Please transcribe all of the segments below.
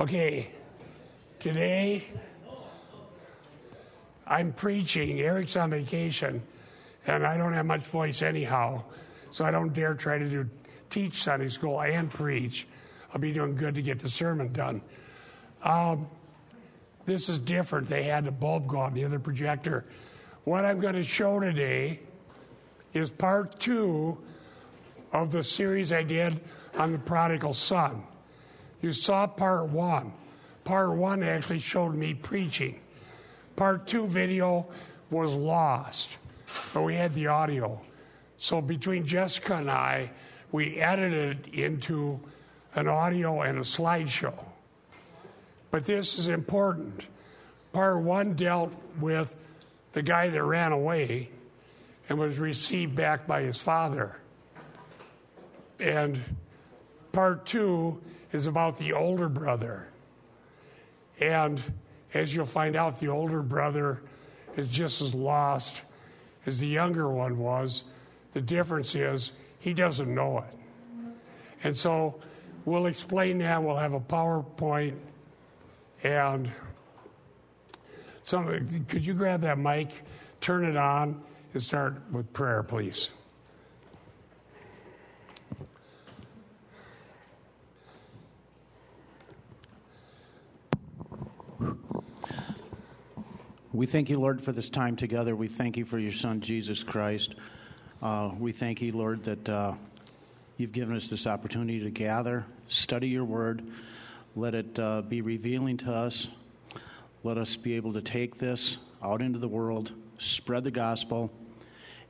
Okay, today I'm preaching. Eric's on vacation, and I don't have much voice anyhow, so I don't dare try to do teach Sunday school and preach. I'll be doing good to get the sermon done. Um, this is different. They had the bulb go on the other projector. What I'm going to show today is part two of the series I did on the prodigal son. You saw part one. Part one actually showed me preaching. Part two video was lost, but we had the audio. So between Jessica and I, we edited it into an audio and a slideshow. But this is important. Part one dealt with the guy that ran away and was received back by his father. And part two is about the older brother. And as you'll find out, the older brother is just as lost as the younger one was. The difference is he doesn't know it. And so we'll explain that. We'll have a PowerPoint. And some, could you grab that mic, turn it on, and start with prayer, please? We thank you, Lord, for this time together. We thank you for your Son, Jesus Christ. Uh, we thank you, Lord, that uh, you've given us this opportunity to gather, study your word. Let it uh, be revealing to us. Let us be able to take this out into the world, spread the gospel,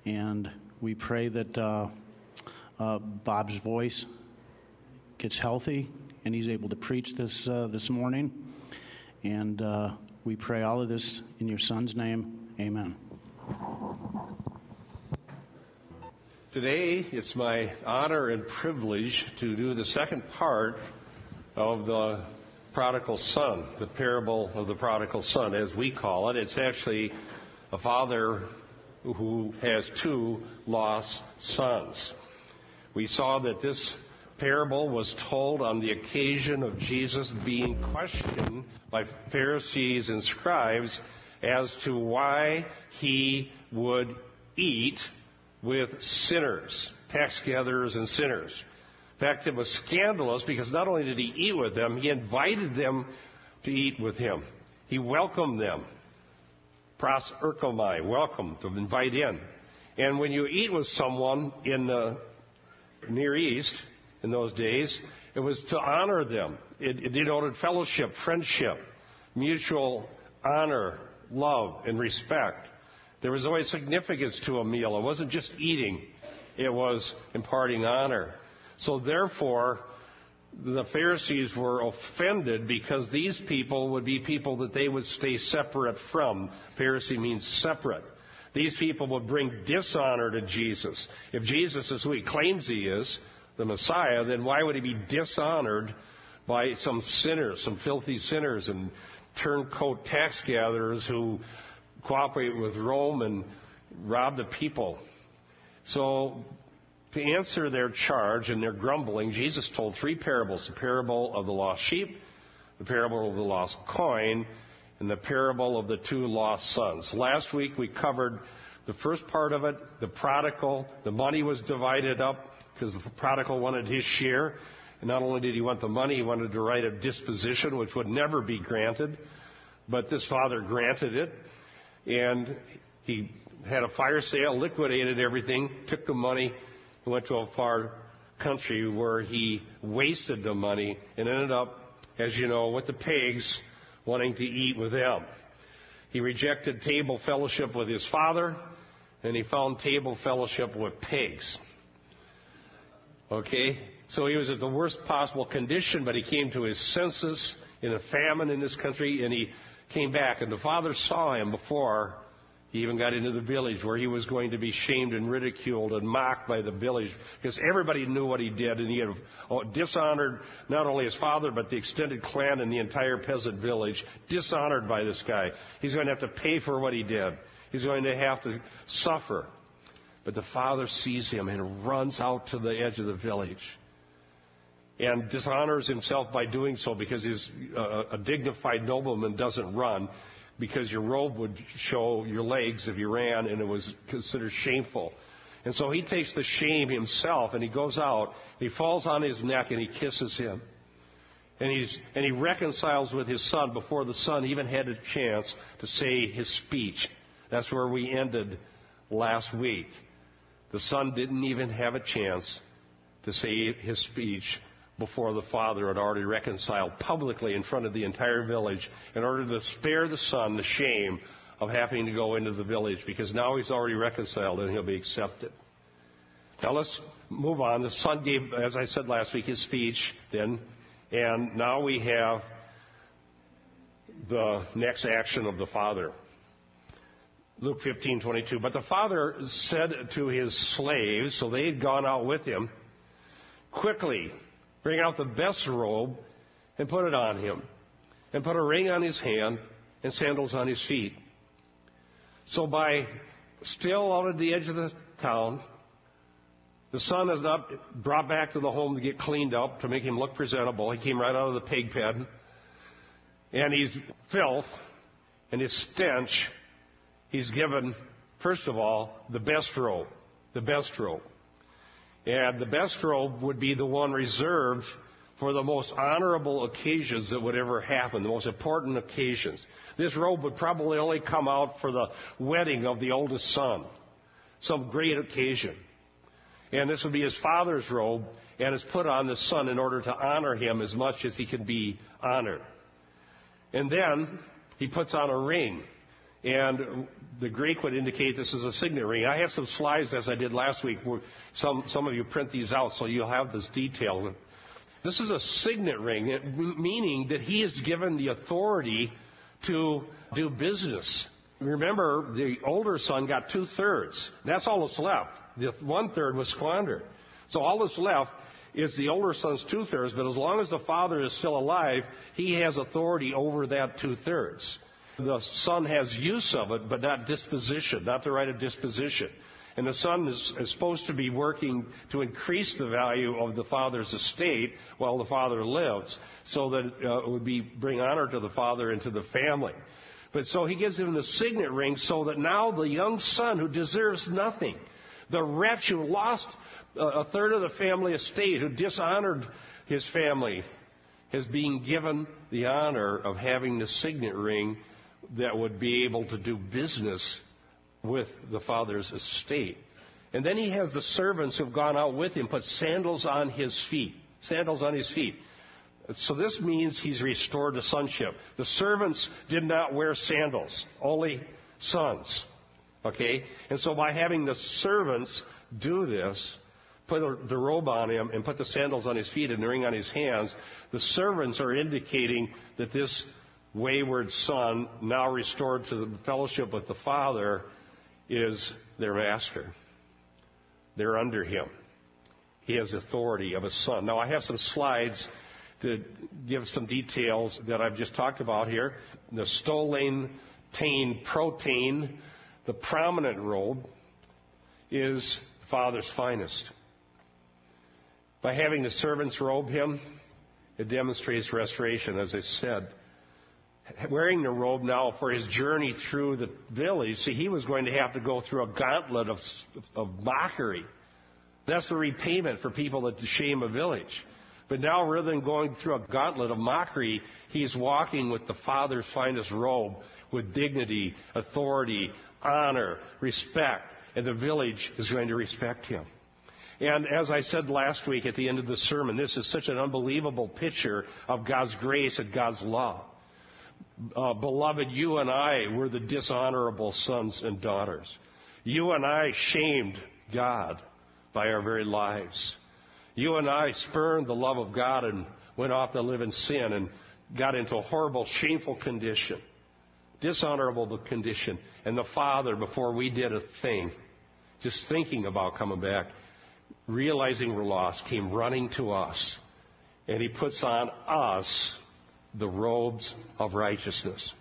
and we pray that uh, uh, Bob's voice gets healthy and he's able to preach this uh, this morning. And we pray all of this in your Son's name. Amen. Today, it's my honor and privilege to do the second part of the prodigal son, the parable of the prodigal son, as we call it. It's actually a father who has two lost sons. We saw that this parable was told on the occasion of Jesus being questioned by Pharisees and scribes as to why he would eat with sinners, tax gatherers and sinners. In fact, it was scandalous because not only did he eat with them, he invited them to eat with him. He welcomed them. Pros erkomai, welcome, to invite in. And when you eat with someone in the Near East, in those days. It was to honor them. It, it denoted fellowship, friendship, mutual honor, love, and respect. There was always significance to a meal. It wasn't just eating, it was imparting honor. So therefore, the Pharisees were offended because these people would be people that they would stay separate from. Pharisee means separate. These people would bring dishonor to Jesus. If Jesus is who he claims he is, the Messiah, then why would he be dishonored by some sinners, some filthy sinners and turncoat tax gatherers who cooperate with Rome and rob the people? So, to answer their charge and their grumbling, Jesus told three parables the parable of the lost sheep, the parable of the lost coin, and the parable of the two lost sons. Last week we covered the first part of it, the prodigal, the money was divided up because the prodigal wanted his share. And not only did he want the money, he wanted the right of disposition, which would never be granted. But this father granted it. And he had a fire sale, liquidated everything, took the money, and went to a far country where he wasted the money and ended up, as you know, with the pigs wanting to eat with them. He rejected table fellowship with his father, and he found table fellowship with pigs. Okay? So he was at the worst possible condition, but he came to his senses in a famine in this country, and he came back. And the father saw him before he even got into the village where he was going to be shamed and ridiculed and mocked by the village because everybody knew what he did, and he had oh, dishonored not only his father, but the extended clan and the entire peasant village. Dishonored by this guy. He's going to have to pay for what he did. He's going to have to suffer. But the father sees him and runs out to the edge of the village. and dishonors himself by doing so because he's uh, a dignified nobleman doesn't run because your robe would show your legs if you ran and it was considered shameful. And so he takes the shame himself and he goes out, he falls on his neck and he kisses him. And, he's, and he reconciles with his son before the son even had a chance to say his speech. That's where we ended last week. The son didn't even have a chance to say his speech before the father had already reconciled publicly in front of the entire village in order to spare the son the shame of having to go into the village because now he's already reconciled and he'll be accepted. Now let's move on. The son gave, as I said last week, his speech then, and now we have the next action of the father. Luke 15:22. But the father said to his slaves, so they had gone out with him, quickly Bring out the best robe and put it on him, and put a ring on his hand and sandals on his feet. So by still out at the edge of the town, the son is not brought back to the home to get cleaned up to make him look presentable. He came right out of the pig pen. And he's filth and his stench. He's given, first of all, the best robe. The best robe. And the best robe would be the one reserved for the most honorable occasions that would ever happen, the most important occasions. This robe would probably only come out for the wedding of the oldest son, some great occasion. And this would be his father's robe, and it's put on the son in order to honor him as much as he can be honored. And then he puts on a ring. And the Greek would indicate this is a signet ring. I have some slides, as I did last week, where some, some of you print these out so you'll have this detail. This is a signet ring, meaning that he is given the authority to do business. Remember, the older son got two thirds. That's all that's left. The one third was squandered. So all that's left is the older son's two thirds, but as long as the father is still alive, he has authority over that two thirds. The son has use of it, but not disposition, not the right of disposition. And the son is, is, supposed to be working to increase the value of the father's estate while the father lives, so that uh, it would be bring honor to the father and to the family. But so he gives him the signet ring so that now the young son who deserves nothing, the wretch who lost uh, a third of the family estate, who dishonored his family, is being given the honor of having the signet ring that would be able to do business with the father's estate. And then he has the servants who've gone out with him put sandals on his feet. Sandals on his feet. So this means he's restored to sonship. The servants did not wear sandals, only sons. Okay? And so by having the servants do this, put the robe on him and put the sandals on his feet and the ring on his hands, the servants are indicating that this wayward son, now restored to the fellowship with the Father, is their master. They're under him. He has authority of a son. Now, I have some slides to give some details that I've just talked about here. The stolane tain protein, the prominent robe, is the Father's finest. By having the servants robe him, it demonstrates restoration, as I said wearing the robe now for his journey through the village, see, he was going to have to go through a gauntlet of, of mockery. That's the repayment for people that shame a village. But now, rather than going through a gauntlet of mockery, he's walking with the Father's finest robe with dignity, authority, honor, respect, and the village is going to respect him. And as I said last week at the end of the sermon, this is such an unbelievable picture of God's grace and God's love uh, beloved, you and I were the dishonorable sons and daughters. You and I shamed God by our very lives. You and I spurned the love of God and went off to live in sin and got into a horrible, shameful condition, dishonorable condition. And the Father, before we did a thing, just thinking about coming back, realizing we're lost, came running to us. And He puts on us the robes of righteousness.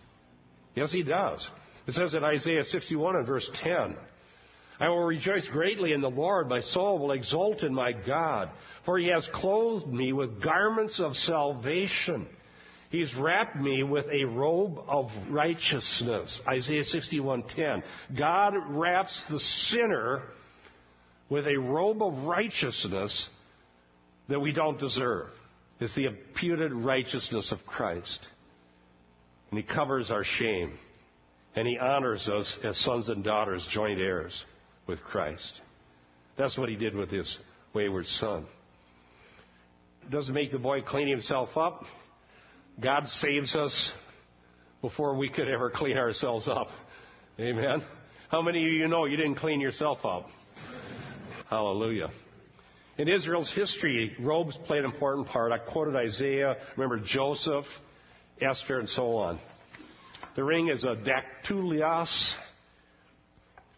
Yes, he does. It says in Isaiah 61 and verse 10, I will rejoice greatly in the Lord. My soul will exult in my God. For he has clothed me with garments of salvation. He's wrapped me with a robe of righteousness. Isaiah 61:10. God wraps the sinner with a robe of righteousness that we don't deserve. It's the imputed righteousness of Christ. And he covers our shame. And he honors us as sons and daughters, joint heirs with Christ. That's what he did with his wayward son. Doesn't make the boy clean himself up. God saves us before we could ever clean ourselves up. Amen. How many of you know you didn't clean yourself up? Hallelujah. In Israel's history, robes played an important part. I quoted Isaiah, remember Joseph, Esther, and so on. The ring is a dactylios,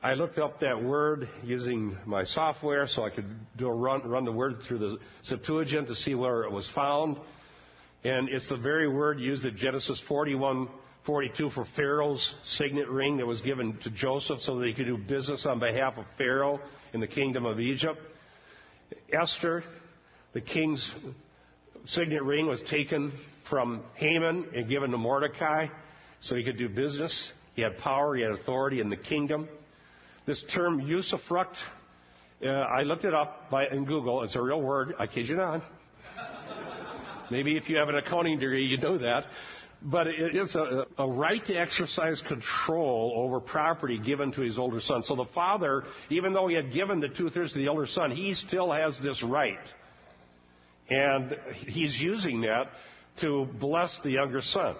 I looked up that word using my software so I could do a run, run the word through the Septuagint to see where it was found. And it's the very word used in Genesis 41, 42 for Pharaoh's signet ring that was given to Joseph so that he could do business on behalf of Pharaoh in the kingdom of Egypt. Esther, the king's signet ring was taken from Haman and given to Mordecai so he could do business. He had power, he had authority in the kingdom. This term usufruct, uh, I looked it up by, in Google. It's a real word. I kid you not. Maybe if you have an accounting degree, you know that. But it is a, a, right to exercise control over property given to his older son. So the father, even though he had given the two thirds to the older son, he still has this right. And he's using that to bless the younger son.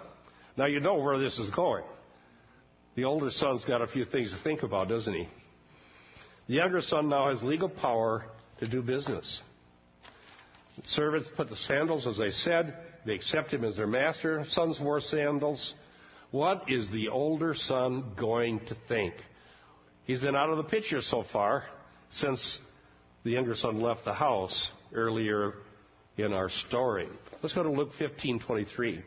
Now you know where this is going. The older son's got a few things to think about, doesn't he? The younger son now has legal power to do business. The servants put the sandals, as I said. They accept him as their master. Sons wore sandals. What is the older son going to think? He's been out of the picture so far since the younger son left the house earlier in our story. Let's go to Luke 15:23.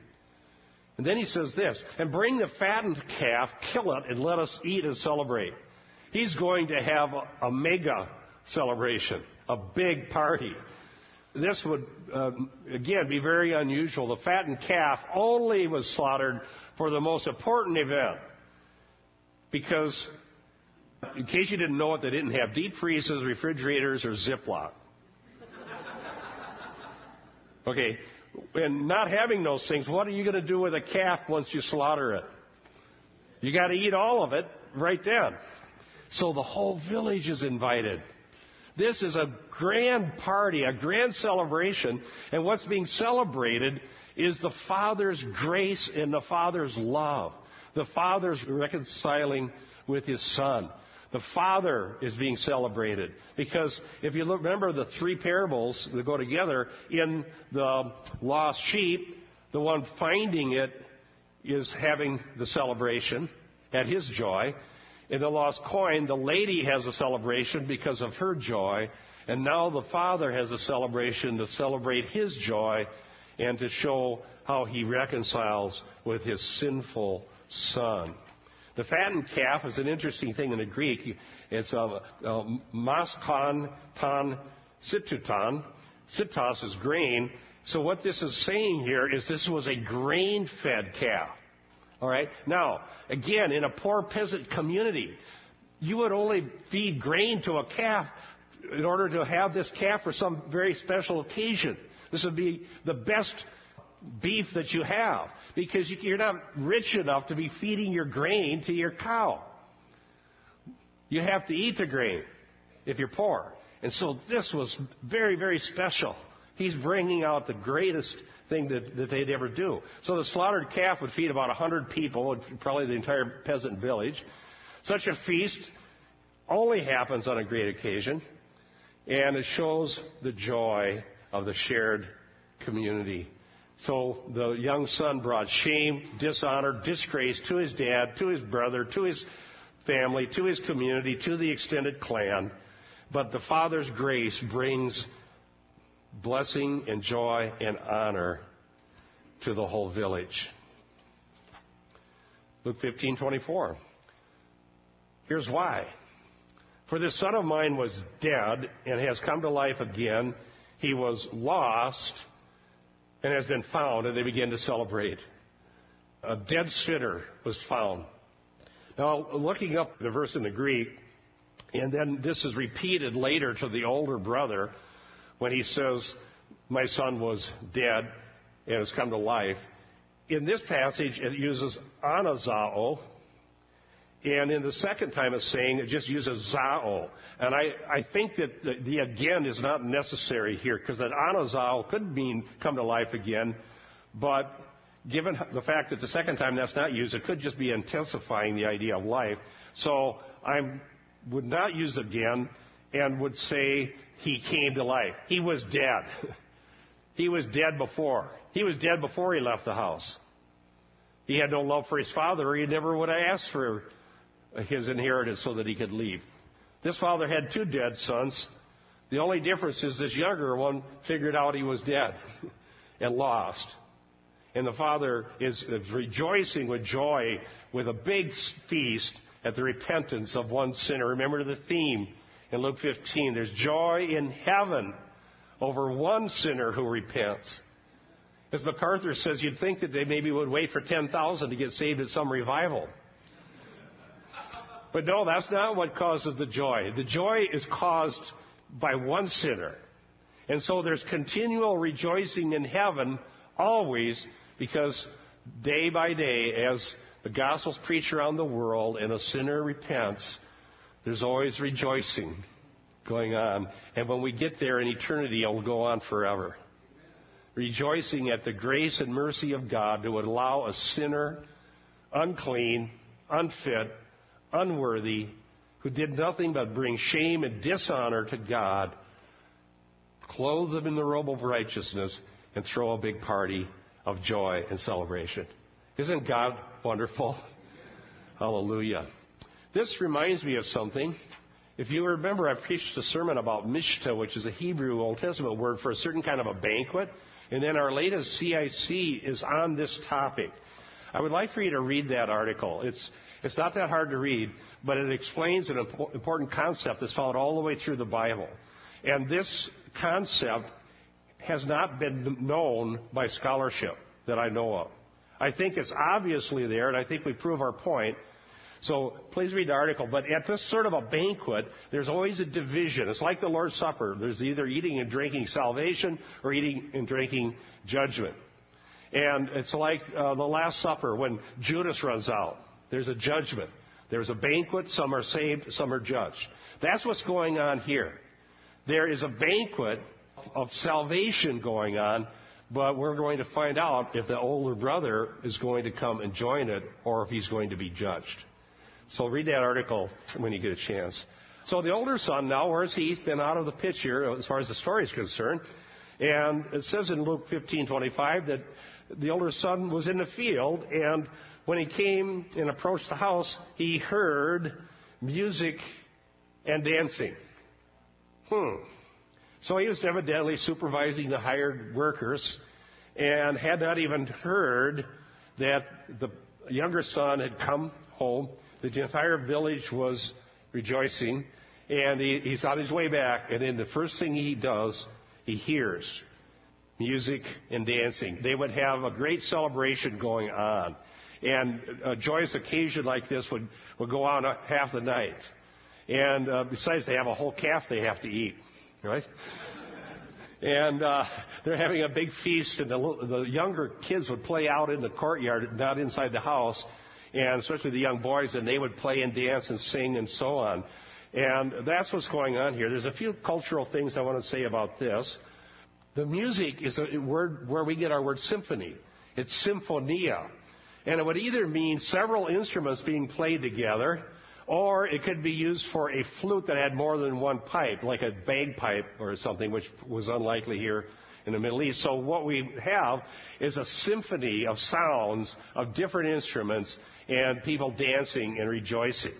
And then he says this, and bring the fattened calf, kill it, and let us eat and celebrate. He's going to have a, a mega celebration, a big party. This would, uh, again, be very unusual. The fattened calf only was slaughtered for the most important event. Because, in case you didn't know it, they didn't have deep freezers, refrigerators, or Ziploc. Okay, and not having those things, what are you going to do with a calf once you slaughter it? You got to eat all of it right then. So the whole village is invited. This is a grand party, a grand celebration, and what's being celebrated is the Father's grace and the Father's love. The Father's reconciling with His Son. The Father is being celebrated. Because if you look, remember the three parables that go together, in the lost sheep, the one finding it is having the celebration at his joy. In the lost coin, the lady has a celebration because of her joy. And now the Father has a celebration to celebrate his joy and to show how he reconciles with his sinful son. The fattened calf is an interesting thing in the Greek. It's uh, uh, a, a maskon tan situtan. Sitos is grain. So what this is saying here is this was a grain-fed calf. All right. Now, again, in a poor peasant community, you would only feed grain to a calf in order to have this calf for some very special occasion. This would be the best beef that you have because you're not rich enough to be feeding your grain to your cow. You have to eat the grain if you're poor. And so this was very, very special. He's bringing out the greatest thing that, that they'd ever do. So the slaughtered calf would feed about 100 people, probably the entire peasant village. Such a feast only happens on a great occasion, and it shows the joy of the shared community so the young son brought shame, dishonor, disgrace to his dad, to his brother, to his family, to his community, to the extended clan. But the father's grace brings blessing and joy and honor to the whole village. Luke 15:24. Here's why. For this son of mine was dead and has come to life again. He was lost and has been found, and they begin to celebrate. A dead sinner was found. Now, looking up the verse in the Greek, and then this is repeated later to the older brother when he says, My son was dead and has come to life. In this passage, it uses anazao, and in the second time it's saying, it just uses zao. And I, I think that the, the again is not necessary here, because that anazao could mean come to life again, but given the fact that the second time that's not used, it could just be intensifying the idea of life. So I would not use again and would say he came to life. He was dead. he was dead before. He was dead before he left the house. He had no love for his father, or he never would have asked for his inheritance so that he could leave. This father had two dead sons. The only difference is this younger one figured out he was dead and lost. And the father is rejoicing with joy with a big feast at the repentance of one sinner. Remember the theme in Luke 15. There's joy in heaven over one sinner who repents. As MacArthur says, you'd think that they maybe would wait for 10,000 to get saved at some revival. But no, that's not what causes the joy. The joy is caused by one sinner. And so there's continual rejoicing in heaven always because day by day, as the gospel's preached around the world and a sinner repents, there's always rejoicing going on. And when we get there in eternity, it will go on forever. Rejoicing at the grace and mercy of God to allow a sinner, unclean, unfit, unworthy, who did nothing but bring shame and dishonor to God, clothe them in the robe of righteousness, and throw a big party of joy and celebration. Isn't God wonderful? Hallelujah. This reminds me of something. If you remember, I preached a sermon about mishta, which is a Hebrew Old Testament word for a certain kind of a banquet. And then our latest CIC is on this topic. I would like for you to read that article. It's, it's not that hard to read, but it explains an important concept that's found all the way through the Bible. And this concept has not been known by scholarship that I know of. I think it's obviously there, and I think we prove our point. So please read the article. But at this sort of a banquet, there's always a division. It's like the Lord's Supper. There's either eating and drinking salvation or eating and drinking judgment. And it's like uh, the Last Supper when Judas runs out. There's a judgment. There's a banquet. Some are saved, some are judged. That's what's going on here. There is a banquet of salvation going on, but we're going to find out if the older brother is going to come and join it or if he's going to be judged. So read that article when you get a chance. So the older son now, where's he? He's been out of the picture as far as the story is concerned. And it says in Luke 15:25 that the older son was in the field, and when he came and approached the house, he heard music and dancing. Hmm. So he was evidently supervising the hired workers and had not even heard that the younger son had come home. The entire village was rejoicing, and he, he's on his way back. And then the first thing he does, he hears music and dancing. They would have a great celebration going on. And a joyous occasion like this would, would go on half the night. And uh, besides, they have a whole calf they have to eat right? And uh, they're having a big feast, and the, the younger kids would play out in the courtyard, not inside the house, and especially the young boys, and they would play and dance and sing and so on. And that's what's going on here. There's a few cultural things I want to say about this. The music is a word where we get our word symphony. It's symphonia. And it would either mean several instruments being played together, or it could be used for a flute that had more than one pipe, like a bagpipe or something, which was unlikely here in the Middle East. So what we have is a symphony of sounds of different instruments and people dancing and rejoicing.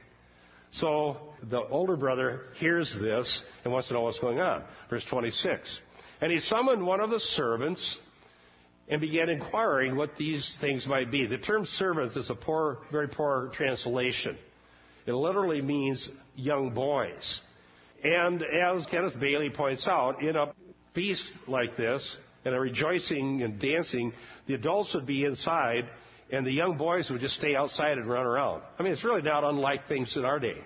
So the older brother hears this and wants to know what's going on. Verse 26. And he summoned one of the servants and began inquiring what these things might be. The term servants is a poor, very poor translation. It literally means young boys. And as Kenneth Bailey points out, in a feast like this, and a rejoicing and dancing, the adults would be inside, and the young boys would just stay outside and run around. I mean, it's really not unlike things in our day.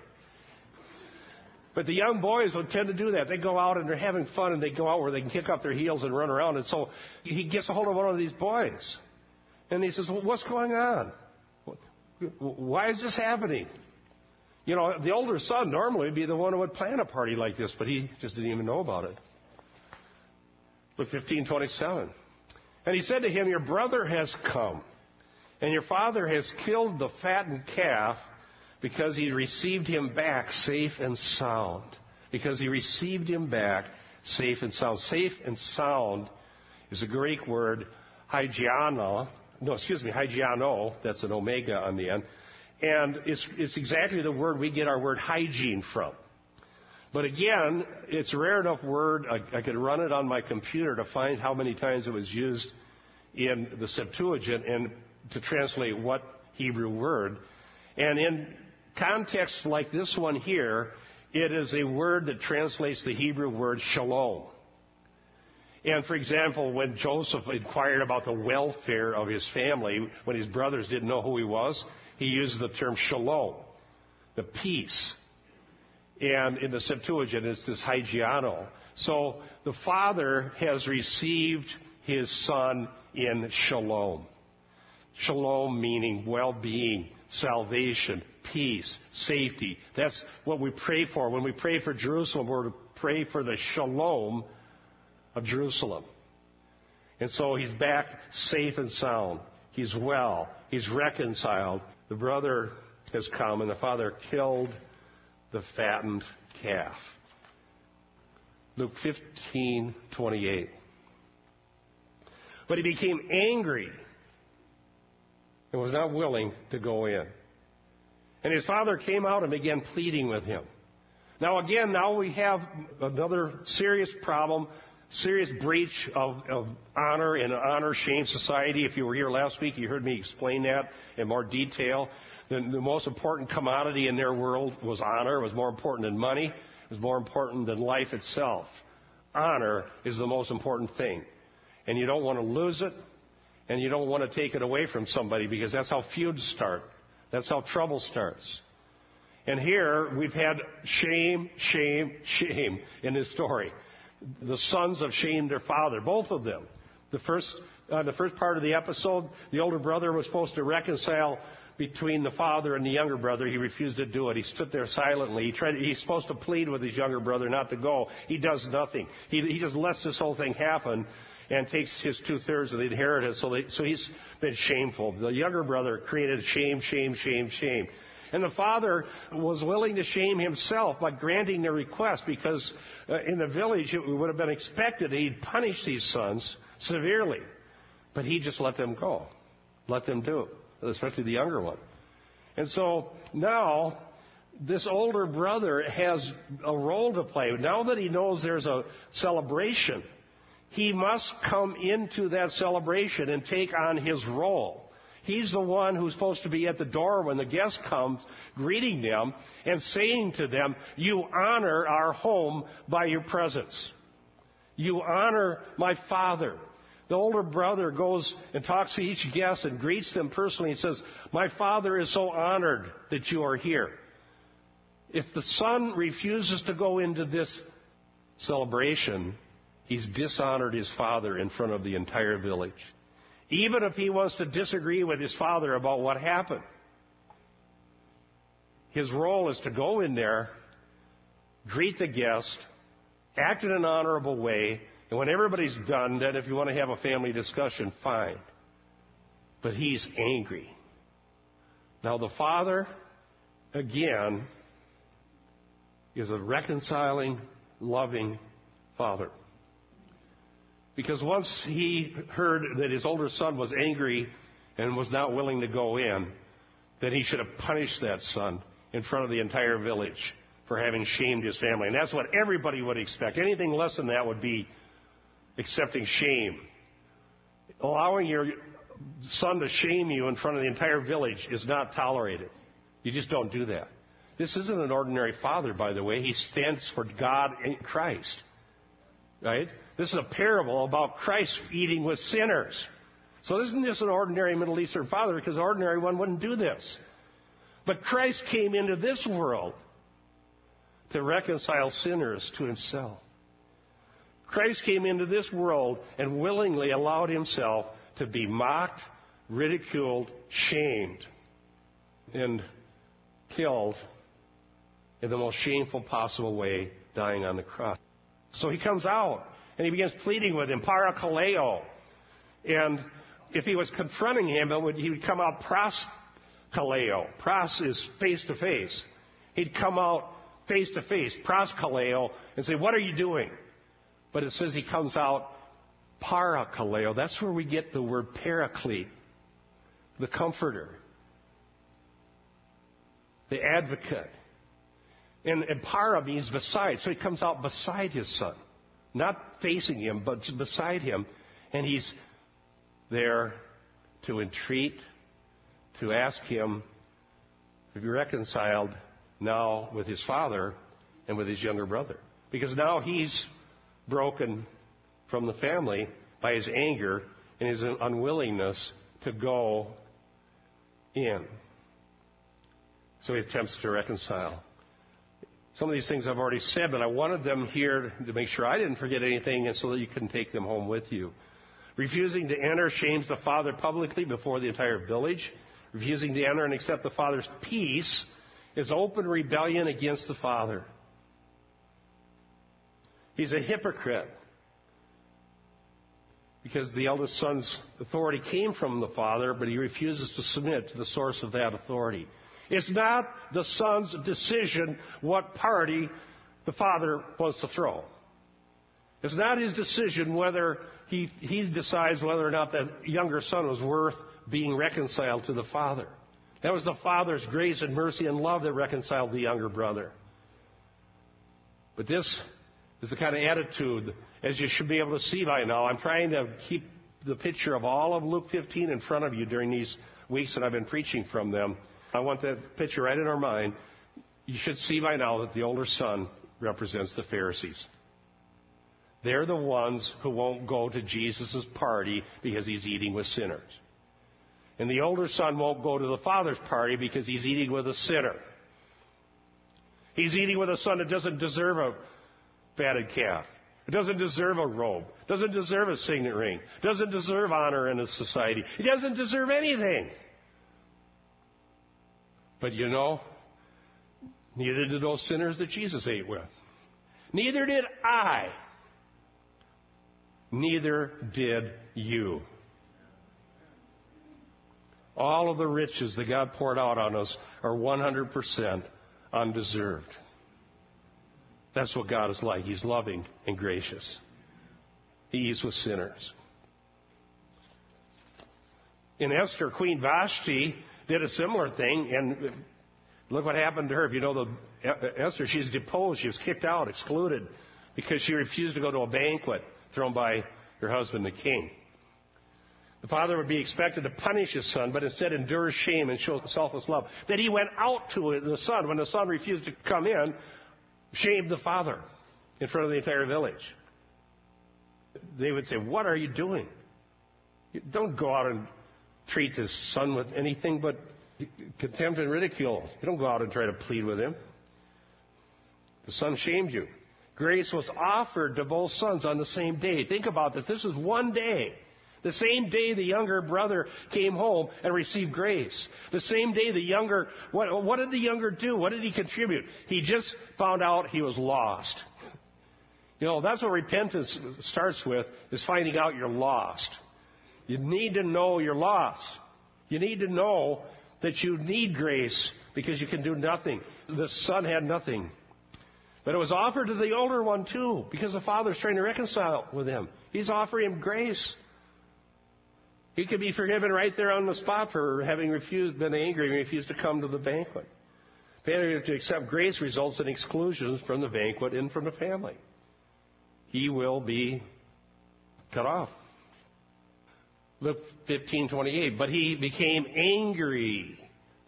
But the young boys would tend to do that. They go out and they're having fun, and they go out where they can kick up their heels and run around. And so he gets a hold of one of these boys, and he says, well, "What's going on? Why is this happening?" You know, the older son normally would be the one who would plan a party like this, but he just didn't even know about it. Luke 15:27. And he said to him, "Your brother has come, and your father has killed the fattened calf because he received him back safe and sound. Because he received him back safe and sound. Safe and sound is a Greek word, hygiano. No, excuse me, hygiano. That's an omega on the end. And it's, it's exactly the word we get our word hygiene from. But again, it's a rare enough word, I, I could run it on my computer to find how many times it was used in the Septuagint and to translate what Hebrew word. And in contexts like this one here, it is a word that translates the Hebrew word shalom. And for example, when Joseph inquired about the welfare of his family, when his brothers didn't know who he was, he used the term shalom, the peace. And in the Septuagint, it's this hygiano. So the father has received his son in shalom. Shalom meaning well-being, salvation, peace, safety. That's what we pray for. When we pray for Jerusalem, we're to pray for the shalom of Jerusalem. And so he's back safe and sound. He's well. He's reconciled. The brother has come and the father killed the fattened calf. Luke 15:28. But he became angry and was not willing to go in. And his father came out and began pleading with him. Now again, now we have another serious problem, serious breach of, of honor and honor shame society. If you were here last week, you heard me explain that in more detail. The, the most important commodity in their world was honor. It was more important than money. It was more important than life itself. Honor is the most important thing. And you don't want to lose it, and you don't want to take it away from somebody because that's how feuds start. That's how trouble starts. And here we've had shame, shame, shame in this story. The sons have shamed their father, both of them. The first, uh, the first part of the episode, the older brother was supposed to reconcile between the father and the younger brother. He refused to do it. He stood there silently. He tried, he's supposed to plead with his younger brother not to go. He does nothing. He, he just lets this whole thing happen and takes his two thirds of the inheritance. So, they, so he's been shameful. The younger brother created shame, shame, shame, shame. And the father was willing to shame himself by granting their request because uh, in the village it would have been expected he'd punish these sons severely. But he just let them go. Let them do it especially the younger one. And so now this older brother has a role to play. Now that he knows there's a celebration, he must come into that celebration and take on his role. He's the one who's supposed to be at the door when the guest comes, greeting them and saying to them, You honor our home by your presence. You honor my father. The older brother goes and talks to each guest and greets them personally and says, My father is so honored that you are here. If the son refuses to go into this celebration, he's dishonored his father in front of the entire village. Even if he wants to disagree with his father about what happened, his role is to go in there, greet the guest, act in an honorable way, and when everybody's done, then if you want to have a family discussion, fine. But he's angry. Now, the father, again, is a reconciling, loving father. Because once he heard that his older son was angry and was not willing to go in, then he should have punished that son in front of the entire village for having shamed his family. And that's what everybody would expect. Anything less than that would be accepting shame. Allowing your son to shame you in front of the entire village is not tolerated. You just don't do that. This isn't an ordinary father, by the way. He stands for God in Christ. Right? This is a parable about Christ eating with sinners. So this isn't just an ordinary Middle Eastern father, because an ordinary one wouldn't do this. But Christ came into this world to reconcile sinners to himself. Christ came into this world and willingly allowed himself to be mocked, ridiculed, shamed, and killed in the most shameful possible way, dying on the cross. So he comes out and he begins pleading with him, parakaleo. And if he was confronting him, would, he would come out proskaleo. Pros is face to face. He'd come out face to face, proskaleo, and say, What are you doing? But it says he comes out parakaleo. That's where we get the word paraclete, the comforter, the advocate. And, and para means beside. So he comes out beside his son. Not facing him, but beside him. And he's there to entreat, to ask him to be reconciled now with his father and with his younger brother. Because now he's broken from the family by his anger and his unwillingness to go in. So he attempts to reconcile. Some of these things I've already said, but I wanted them here to make sure I didn't forget anything and so that you can take them home with you. Refusing to enter shames the father publicly before the entire village. Refusing to enter and accept the father's peace is open rebellion against the father. He's a hypocrite because the eldest son's authority came from the father, but he refuses to submit to the source of that authority. It's not the son's decision what party the father wants to throw. It's not his decision whether he, he decides whether or not that younger son was worth being reconciled to the father. That was the father's grace and mercy and love that reconciled the younger brother. But this is the kind of attitude, as you should be able to see by now. I'm trying to keep the picture of all of Luke 15 in front of you during these weeks that I've been preaching from them. I want that picture right in our mind. You should see by now that the older son represents the Pharisees. They're the ones who won't go to Jesus' party because he's eating with sinners. And the older son won't go to the father's party because he's eating with a sinner. He's eating with a son that doesn't deserve a fatted calf. It doesn't deserve a robe. It Doesn't deserve a signet ring. It Doesn't deserve honor in a society. It doesn't deserve anything. But you know, neither did those sinners that Jesus ate with. Neither did I. Neither did you. All of the riches that God poured out on us are 100% undeserved. That's what God is like. He's loving and gracious. He eats with sinners. In Esther, Queen Vashti did a similar thing, and look what happened to her. If you know the Esther, she's deposed, she was kicked out, excluded, because she refused to go to a banquet thrown by her husband, the king. The father would be expected to punish his son, but instead endure shame and show selfless love. That he went out to the son when the son refused to come in, shamed the father in front of the entire village. They would say, What are you doing? don't go out and treat his son with anything but contempt and ridicule. You don't go out and try to plead with him. The son shamed you. Grace was offered to both sons on the same day. Think about this. This is one day. The same day the younger brother came home and received grace. The same day the younger, what, what did the younger do? What did he contribute? He just found out he was lost. You know, that's what repentance starts with, is finding out you're lost. You need to know you're lost. You need to know that you need grace because you can do nothing. The son had nothing. But it was offered to the older one too, because the father's trying to reconcile with him. He's offering him grace. He could be forgiven right there on the spot for having refused, been angry and refused to come to the banquet. Failure to accept grace results in exclusions from the banquet and from the family. He will be cut off. Luke 15:28. But he became angry.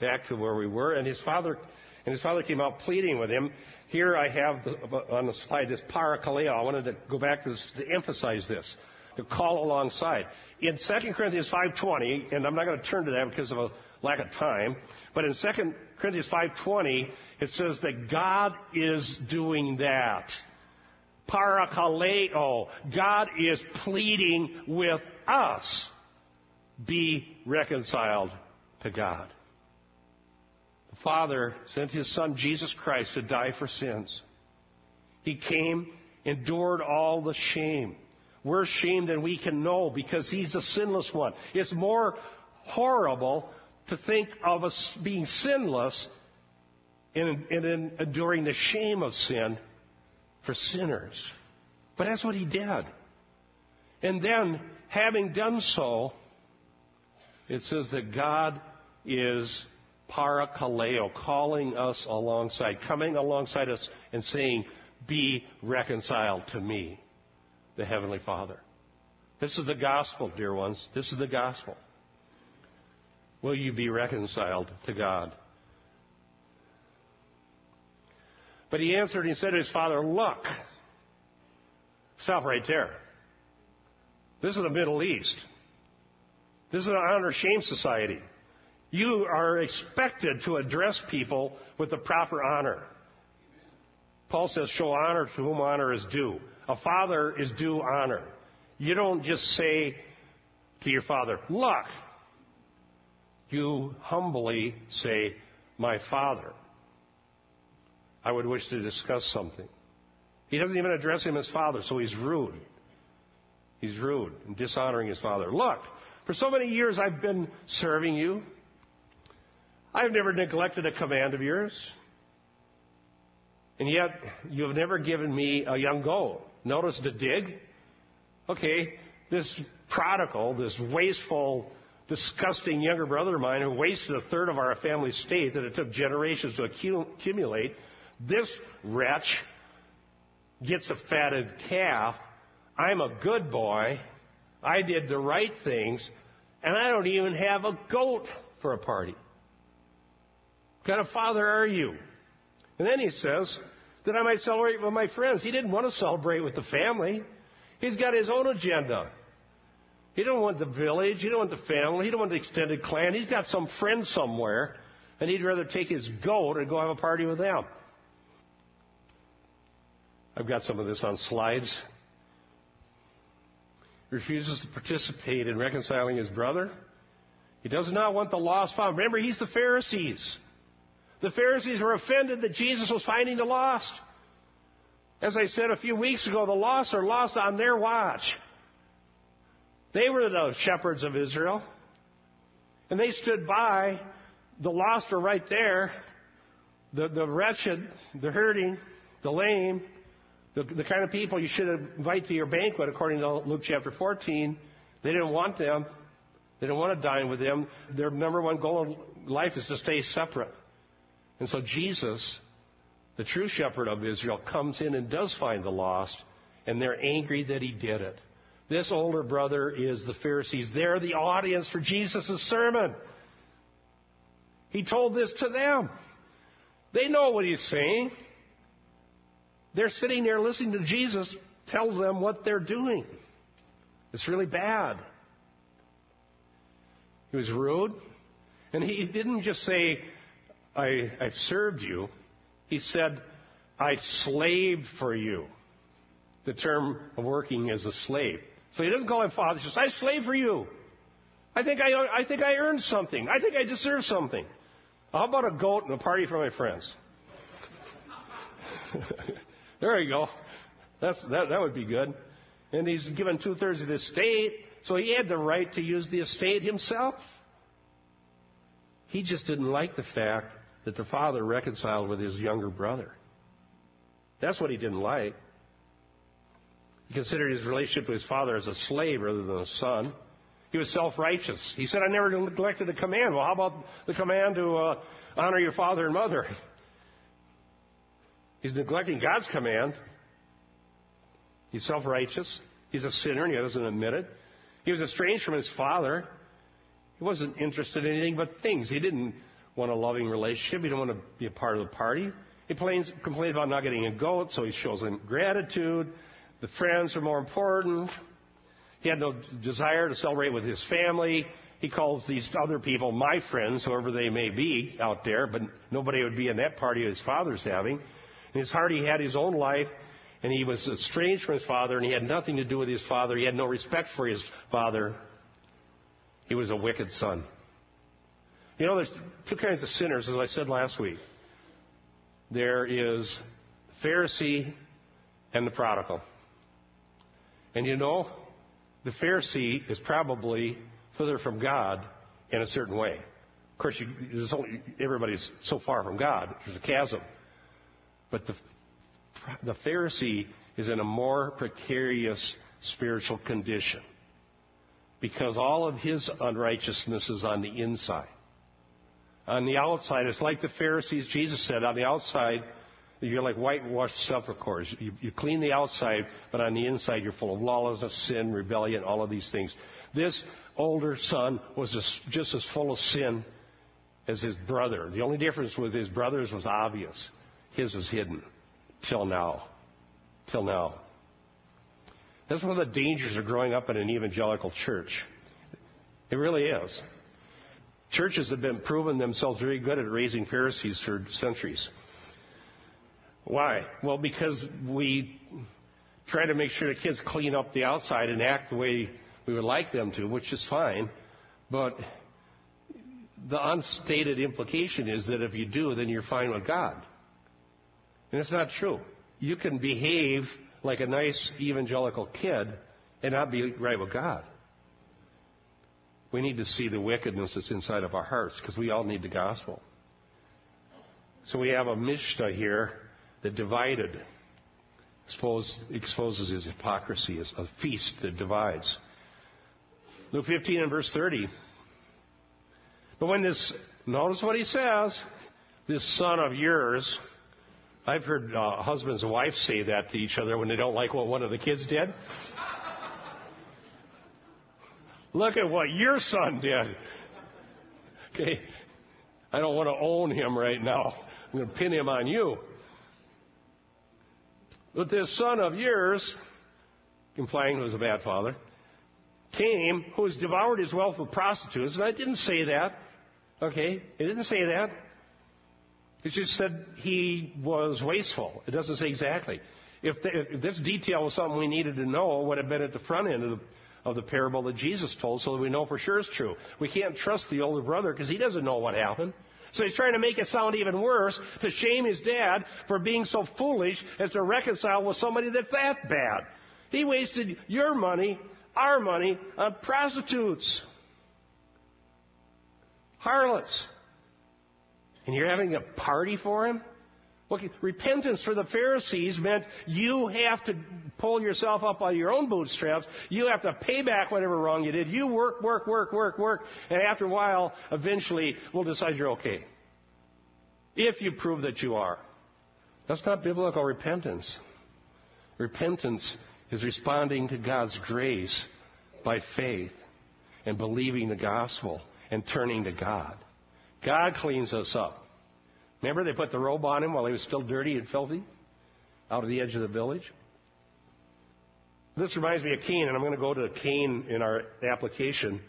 Back to where we were, and his father And his father came out pleading with him. Here I have on the slide this parakaleo. I wanted to go back to this to emphasize this, The call alongside. In 2 Corinthians 5.20, and I'm not going to turn to that because of a lack of time, but in 2 Corinthians 5.20, it says that God is doing that. Parakaleo. God is pleading with us. Be reconciled to God. The Father sent His Son, Jesus Christ, to die for sins. He came, endured all the shame. Worse shame than we can know because He's a sinless one. It's more horrible to think of us being sinless and, in enduring the shame of sin for sinners. But that's what he did. And then, having done so, it says that God is parakaleo, calling us alongside, coming alongside us and saying, Be reconciled to me, the Heavenly Father. This is the gospel, dear ones. This is the gospel. Will you be reconciled to God? But he answered and he said to his father, Look, stop right there. This is the Middle East. This is an honor shame society. You are expected to address people with the proper honor. Paul says, Show honor to whom honor is due. A father is due honor. You don't just say to your father, Look. You humbly say, My father. I would wish to discuss something. He doesn't even address him as father, so he's rude. He's rude and dishonoring his father. Look, for so many years I've been serving you. I've never neglected a command of yours. And yet, you have never given me a young goat. Notice the dig. Okay, this prodigal, this wasteful, disgusting younger brother of mine who wasted a third of our family estate that it took generations to accumulate, this wretch gets a fatted calf. I'm a good boy. I did the right things, and I don't even have a goat for a party. What kind of father are you? And then he says that I might celebrate with my friends. He didn't want to celebrate with the family. He's got his own agenda. He don't want the village. He don't want the family. He don't want the extended clan. He's got some friends somewhere, and he'd rather take his goat and go have a party with them. I've got some of this on slides. He refuses to participate in reconciling his brother. He does not want the lost found. Remember, he's the Pharisees. The Pharisees were offended that Jesus was finding the lost. As I said a few weeks ago, the lost are lost on their watch. They were the shepherds of Israel. And they stood by. The lost are right there. The, the wretched, the hurting, the lame, the, the kind of people you should invite to your banquet, according to Luke chapter 14, they didn't want them. They didn't want to dine with them. Their number one goal in life is to stay separate. And so Jesus, the true shepherd of Israel, comes in and does find the lost, and they're angry that he did it. This older brother is the Pharisees. They're the audience for Jesus' sermon. He told this to them. They know what he's saying. They're sitting there listening to Jesus tell them what they're doing. It's really bad. He was rude. And he didn't just say, I, I served you. He said, I slaved for you. The term of working as a slave. So he doesn't call him father. He says, I slaved for you. I think I, I think I earned something. I think I deserve something. How about a goat and a party for my friends? There you go. That's, that, that would be good. And he's given two thirds of the estate, so he had the right to use the estate himself. He just didn't like the fact that the father reconciled with his younger brother. That's what he didn't like. He considered his relationship with his father as a slave rather than a son. He was self righteous. He said, I never neglected the command. Well, how about the command to uh, honor your father and mother? He's neglecting God's command. He's self righteous. He's a sinner and he doesn't admit it. He was estranged from his father. He wasn't interested in anything but things. He didn't want a loving relationship. He didn't want to be a part of the party. He complains, complains about not getting a goat, so he shows them gratitude. The friends are more important. He had no desire to celebrate with his family. He calls these other people my friends, whoever they may be out there, but nobody would be in that party his father's having. In his heart, he had his own life, and he was estranged from his father, and he had nothing to do with his father. He had no respect for his father. He was a wicked son. You know, there's two kinds of sinners, as I said last week. There is Pharisee and the prodigal. And you know, the Pharisee is probably further from God in a certain way. Of course, you, everybody's so far from God. There's a chasm. But the, the Pharisee is in a more precarious spiritual condition because all of his unrighteousness is on the inside. On the outside, it's like the Pharisees, Jesus said, on the outside, you're like whitewashed sepulchres. You, you clean the outside, but on the inside, you're full of lawlessness, sin, rebellion, all of these things. This older son was just, just as full of sin as his brother. The only difference with his brothers was obvious. His was hidden. Till now. Till now. That's one of the dangers of growing up in an evangelical church. It really is. Churches have been proven themselves very good at raising Pharisees for centuries. Why? Well, because we try to make sure the kids clean up the outside and act the way we would like them to, which is fine. But the unstated implication is that if you do, then you're fine with God. And it's not true. You can behave like a nice evangelical kid and not be right with God. We need to see the wickedness that's inside of our hearts because we all need the gospel. So we have a Mishnah here that divided, expose, exposes his hypocrisy, as a feast that divides. Luke 15 and verse 30. But when this, notice what he says, this son of yours, I've heard uh, husbands and wives say that to each other when they don't like what one of the kids did. Look at what your son did. Okay. I don't want to own him right now. I'm going to pin him on you. But this son of yours, implying he was a bad father, came who has devoured his wealth with prostitutes. And I didn't say that. Okay? It didn't say that. It just said he was wasteful. It doesn't say exactly. If, the, if this detail was something we needed to know, it would have been at the front end of the, of the parable that Jesus told so that we know for sure it's true. We can't trust the older brother because he doesn't know what happened. So he's trying to make it sound even worse to shame his dad for being so foolish as to reconcile with somebody that's that bad. He wasted your money, our money, on prostitutes, harlots and you're having a party for him? Look, repentance for the Pharisees meant you have to pull yourself up by your own bootstraps. You have to pay back whatever wrong you did. You work, work, work, work, work, and after a while, eventually, we'll decide you're okay. If you prove that you are. That's not biblical repentance. Repentance is responding to God's grace by faith and believing the gospel and turning to God. God cleans us up. Remember, they put the robe on him while he was still dirty and filthy out of the edge of the village? This reminds me of Cain, and I'm going to go to Cain in our application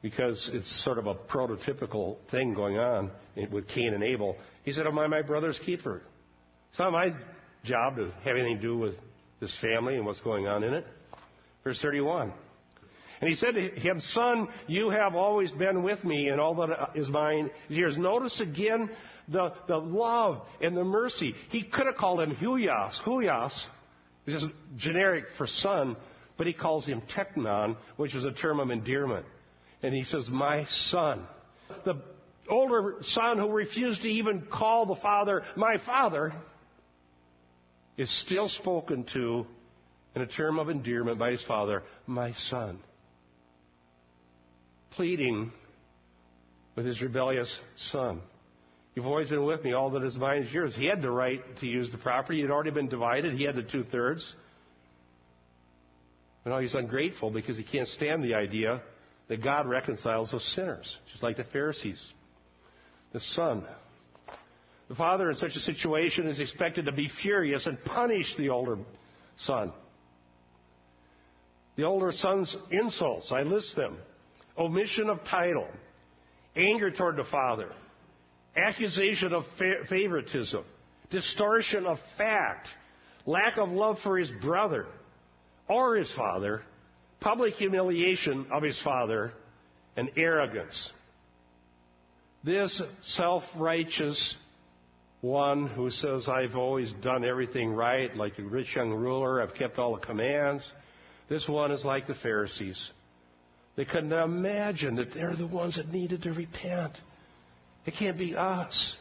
because it's sort of a prototypical thing going on with Cain and Abel. He said, Am I my brother's keeper? It's not my job to have anything to do with this family and what's going on in it. Verse 31. And he said to him, Son, you have always been with me, and all that is mine is yours. Notice again the, the love and the mercy. He could have called him Huios. Huios which is generic for son, but he calls him Teknon, which is a term of endearment. And he says, My son. The older son who refused to even call the father my father is still spoken to in a term of endearment by his father, my son pleading with his rebellious son. You've always been with me. All that is mine is yours. He had the right to use the property. It had already been divided. He had the two thirds. But now he's ungrateful because he can't stand the idea that God reconciles with sinners, just like the Pharisees. the son. The father in such a situation is expected to be furious and punish the older son. The older son's insults, I list them omission of title, anger toward the father, accusation of fa- favoritism, distortion of fact, lack of love for his brother or his father, public humiliation of his father, and arrogance. This self righteous one who says, I've always done everything right, like the rich young ruler, I've kept all the commands. This one is like the Pharisees. They couldn't imagine that they're the ones that needed to repent. It can't be us.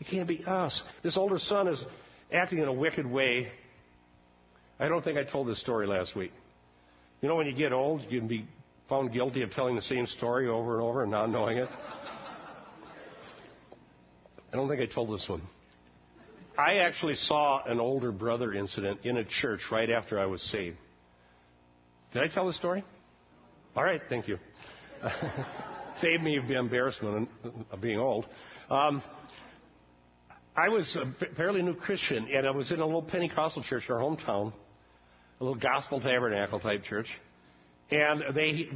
It can't be us. This older son is acting in a wicked way. I don't think I told this story last week. You know, when you get old, you can be found guilty of telling the same story over and over and not knowing it. I don't think I told this one. I actually saw an older brother incident in a church right after I was saved. Did I tell the story? All right, thank you. Saved me of the embarrassment of being old. Um, I was a fairly new Christian, and I was in a little Pentecostal church in our hometown, a little gospel tabernacle type church. And they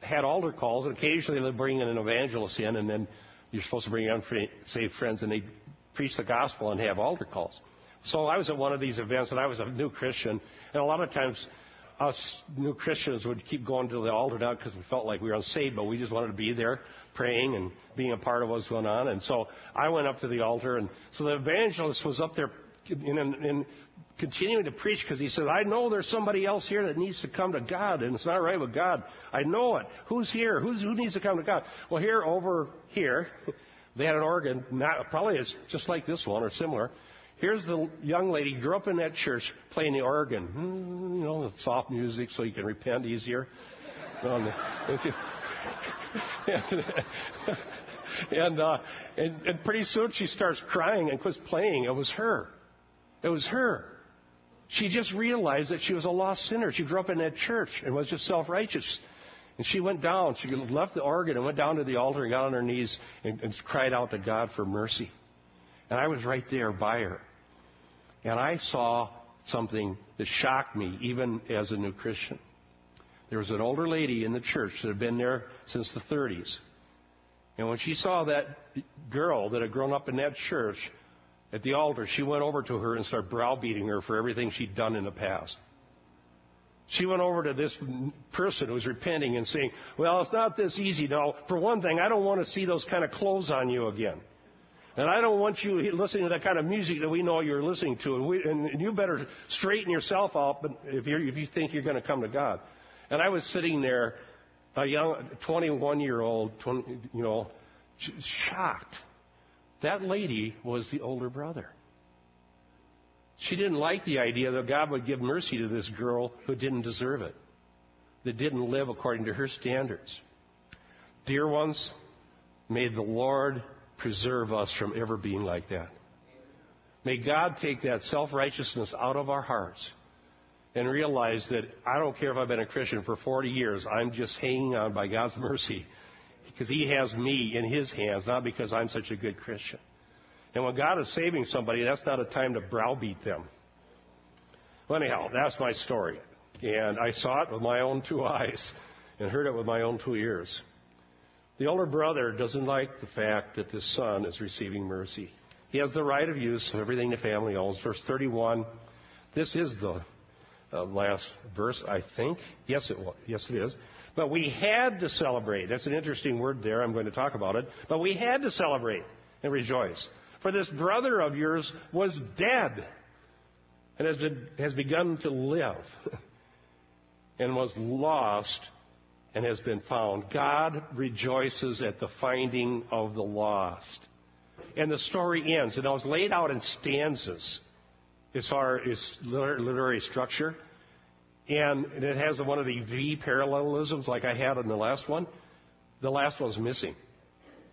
had altar calls, and occasionally they'd bring in an evangelist in, and then you're supposed to bring in saved friends, and they preach the gospel and have altar calls. So I was at one of these events, and I was a new Christian, and a lot of times us new Christians would keep going to the altar not because we felt like we were unsaved, but we just wanted to be there praying and being a part of what's going on. And so I went up to the altar, and so the evangelist was up there in, in continuing to preach because he said, I know there's somebody else here that needs to come to God, and it's not right with God. I know it. Who's here? Who's, who needs to come to God? Well, here, over here, they had an organ, not, probably it's just like this one or similar. Here's the young lady, grew up in that church, playing the organ. Hmm, you know, the soft music so you can repent easier. and, and, uh, and, and pretty soon she starts crying and quits playing. It was her. It was her. She just realized that she was a lost sinner. She grew up in that church and was just self righteous. And she went down. She left the organ and went down to the altar and got on her knees and, and cried out to God for mercy. And I was right there by her. And I saw something that shocked me, even as a new Christian. There was an older lady in the church that had been there since the 30s. And when she saw that girl that had grown up in that church at the altar, she went over to her and started browbeating her for everything she'd done in the past. She went over to this person who was repenting and saying, Well, it's not this easy. No, for one thing, I don't want to see those kind of clothes on you again. And I don't want you listening to that kind of music that we know you're listening to. And, we, and you better straighten yourself up if, if you think you're going to come to God. And I was sitting there, a young 21 year old, you know, shocked. That lady was the older brother. She didn't like the idea that God would give mercy to this girl who didn't deserve it, that didn't live according to her standards. Dear ones, may the Lord preserve us from ever being like that. May God take that self righteousness out of our hearts and realize that I don't care if I've been a Christian for 40 years, I'm just hanging on by God's mercy because He has me in His hands, not because I'm such a good Christian. And when God is saving somebody, that's not a time to browbeat them. Well, anyhow, that's my story. And I saw it with my own two eyes and heard it with my own two ears. The older brother doesn't like the fact that the son is receiving mercy. He has the right of use of everything the family owns. Verse 31. This is the uh, last verse, I think. Yes, it was. Yes, it is. But we had to celebrate. That's an interesting word there. I'm going to talk about it. But we had to celebrate and rejoice. For this brother of yours was dead and has, been, has begun to live and was lost and has been found. God rejoices at the finding of the lost. And the story ends. And it was laid out in stanzas as far as literary structure. And it has one of the V parallelisms like I had in the last one. The last one's missing.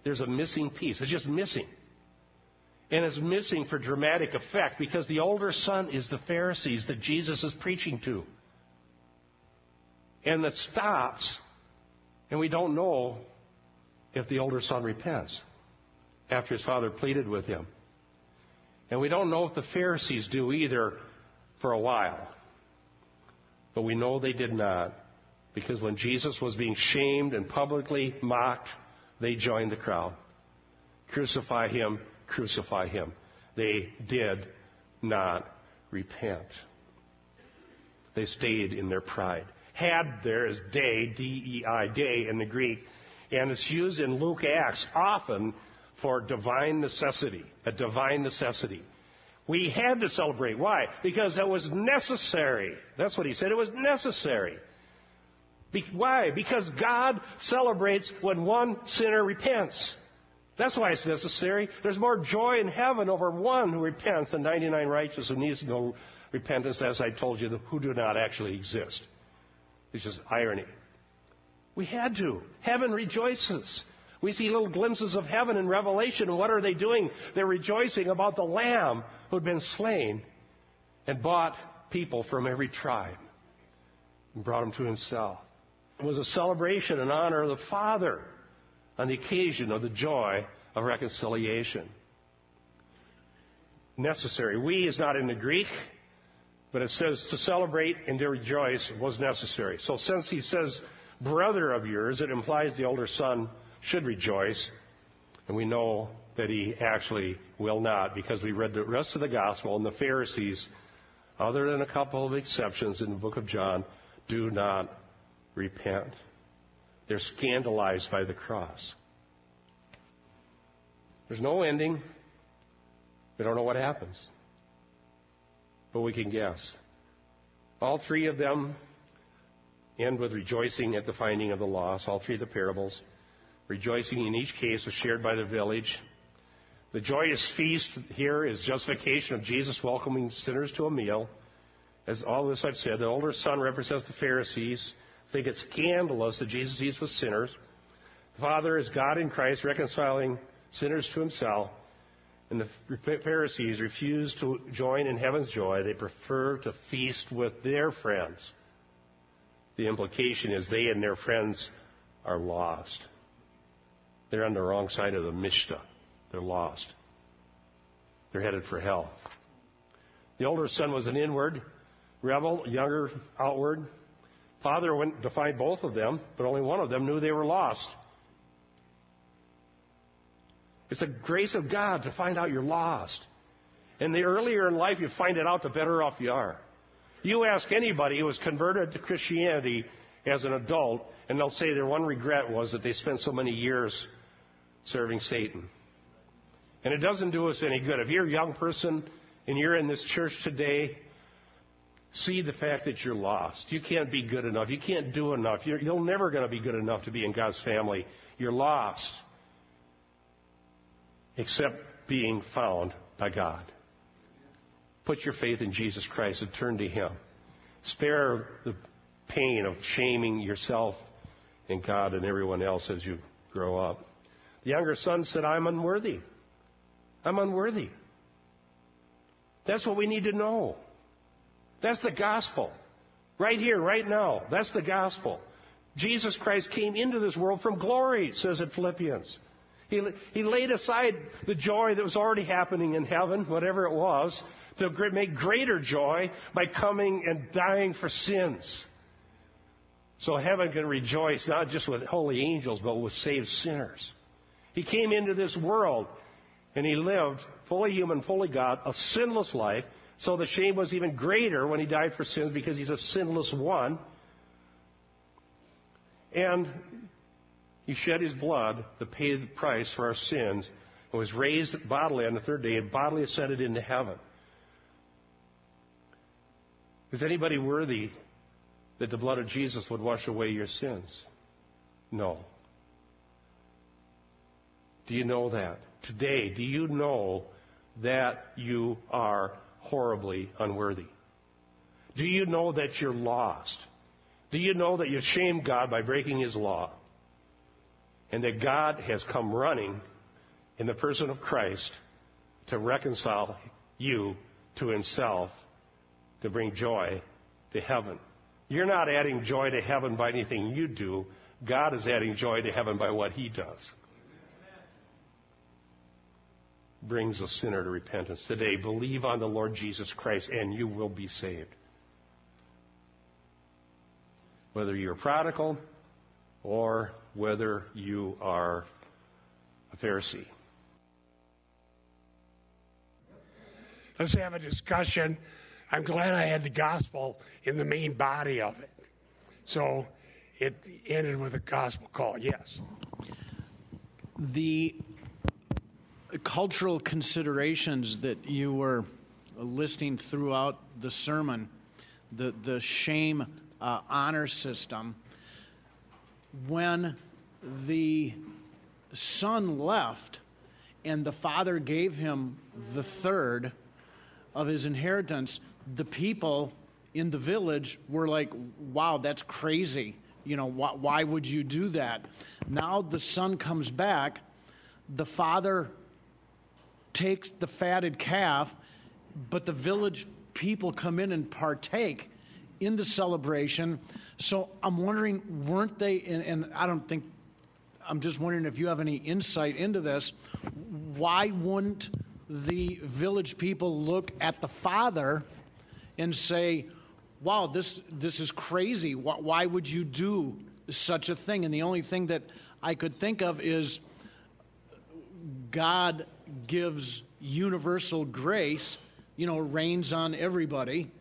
There's a missing piece. It's just missing. And it's missing for dramatic effect because the older son is the Pharisees that Jesus is preaching to. And it stops and we don't know if the older son repents. after his father pleaded with him. And we don't know if the Pharisees do either for a while. But we know they did not. Because when Jesus was being shamed and publicly mocked, they joined the crowd. Crucify him, crucify him. They did not repent. They stayed in their pride. Had there is day, D-E-I, day in the Greek, and it's used in Luke Acts often for divine necessity, a divine necessity. We had to celebrate. Why? Because it was necessary. That's what he said. It was necessary. Be- why? Because God celebrates when one sinner repents. That's why it's necessary. There's more joy in heaven over one who repents than 99 righteous who needs no repentance, as I told you, who do not actually exist. It's just irony. We had to. Heaven rejoices. We see little glimpses of heaven in Revelation, and what are they doing? They're rejoicing about the Lamb who'd been slain and bought people from every tribe and brought them to himself. It was a celebration in honor of the Father on the occasion of the joy of reconciliation. Necessary. We is not in the Greek, but it says to celebrate and to rejoice was necessary. So since he says brother of yours, it implies the older son should rejoice. And we know that he actually will not because we read the rest of the gospel and the Pharisees, other than a couple of exceptions in the book of John, do not repent. They're scandalized by the cross. There's no ending. We don't know what happens. But we can guess. All three of them end with rejoicing at the finding of the loss, all three of the parables. Rejoicing in each case is shared by the village. The joyous feast here is justification of Jesus welcoming sinners to a meal. As all this I've said, the older son represents the Pharisees, think it's scandalous that Jesus eats with sinners. The Father is God in Christ reconciling sinners to himself. And the Pharisees refuse to join in heaven's joy. They prefer to feast with their friends. The implication is they and their friends are lost. They're on the wrong side of the Mishnah. They're lost. They're headed for hell. The older son was an inward rebel, younger outward. Father went to find both of them, but only one of them knew they were lost. It's the grace of God to find out you're lost. And the earlier in life you find it out, the better off you are. You ask anybody who was converted to Christianity as an adult, and they'll say their one regret was that they spent so many years serving Satan. And it doesn't do us any good. If you're a young person and you're in this church today, see the fact that you're lost. You can't be good enough. You can't do enough. You're, you're never going to be good enough to be in God's family. You're lost. Except being found by God. Put your faith in Jesus Christ and turn to Him. Spare the pain of shaming yourself and God and everyone else as you grow up. The younger son said, I'm unworthy. I'm unworthy. That's what we need to know. That's the gospel. Right here, right now. That's the gospel. Jesus Christ came into this world from glory, says in Philippians. He, he laid aside the joy that was already happening in heaven, whatever it was, to make greater joy by coming and dying for sins. So heaven can rejoice not just with holy angels, but with saved sinners. He came into this world and he lived fully human, fully God, a sinless life. So the shame was even greater when he died for sins because he's a sinless one. And he shed his blood to pay the price for our sins and was raised bodily on the third day and bodily ascended into heaven. Is anybody worthy that the blood of Jesus would wash away your sins? No. Do you know that? Today, do you know that you are horribly unworthy? Do you know that you're lost? Do you know that you shamed God by breaking His law? And that God has come running in the person of Christ to reconcile you to Himself, to bring joy to heaven. You're not adding joy to heaven by anything you do. God is adding joy to heaven by what He does. brings a sinner to repentance today. Believe on the Lord Jesus Christ and you will be saved. Whether you're prodigal or whether you are a Pharisee. Let's have a discussion. I'm glad I had the gospel in the main body of it. So it ended with a gospel call. Yes. The cultural considerations that you were listing throughout the sermon, the, the shame uh, honor system, when the son left and the father gave him the third of his inheritance, the people in the village were like, wow, that's crazy. You know, why, would you do that? Now the son comes back, the father takes the fatted calf, but the village people come in and partake in the celebration. So I'm wondering, weren't they, and, and I don't think, I'm just wondering if you have any insight into this. Why wouldn't the village people look at the father and say, wow, this, this is crazy. Why, why would you do such a thing? And the only thing that I could think of is God gives universal grace, you know, rains on everybody.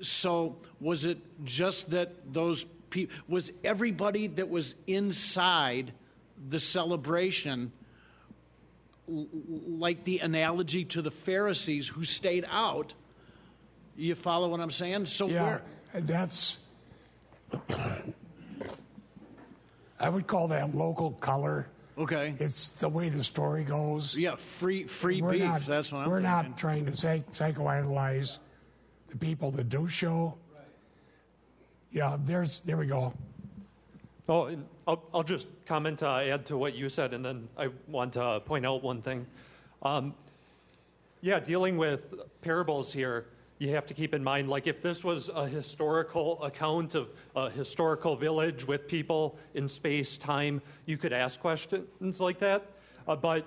So was it just that those people, was everybody that was inside the celebration like the analogy to the Pharisees who stayed out? You follow what I'm saying? So Yeah, where, that's. I would call that local color. okay, It's the way the story goes. yeah, free free we're beef. not, that's what I'm we're thinking. not trying to psych- psychoanalyze the people that do show. Yeah, there's there we go. Oh, I'll, I'll just comment, uh, add to what you said, and then I want to point out one thing. Um, yeah, dealing with parables here, you have to keep in mind, like if this was a historical account of a historical village with people in space, time, you could ask questions like that. Uh, but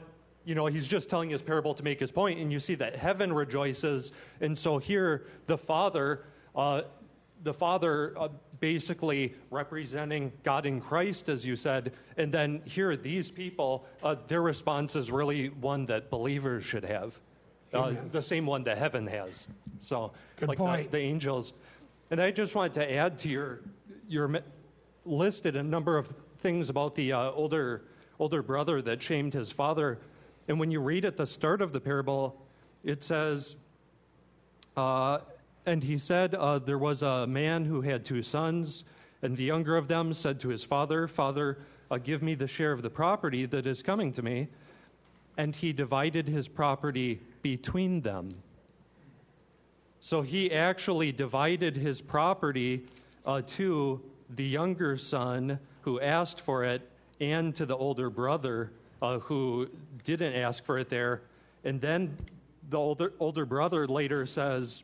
you know, he's just telling his parable to make his point, and you see that heaven rejoices, and so here the father. Uh, the Father uh, basically representing God in Christ, as you said, and then here, these people, uh, their response is really one that believers should have, uh, the same one that heaven has. So, Good like the- point. The, angels. And I just wanted to add to your, your listed a number of things about the uh, older, older brother that shamed his father. And when you read at the start of the parable, it says, uh, and he said, uh, There was a man who had two sons, and the younger of them said to his father, Father, uh, give me the share of the property that is coming to me. And he divided his property between them. So he actually divided his property uh, to the younger son who asked for it and to the older brother uh, who didn't ask for it there. And then the older, older brother later says,